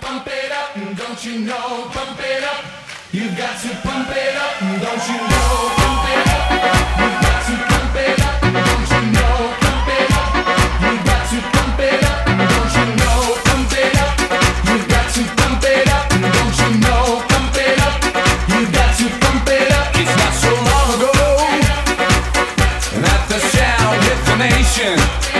pump it up, don't You've got to pump it up, don't you know? Pump it up. You've got to pump it up, don't you know? Pump it up. You've got to pump it up, don't you know? Pump it up. You've got to pump it up, don't you know? Pump it up. You've got to pump it up. It's not so long ago that the sound hit the nation.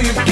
you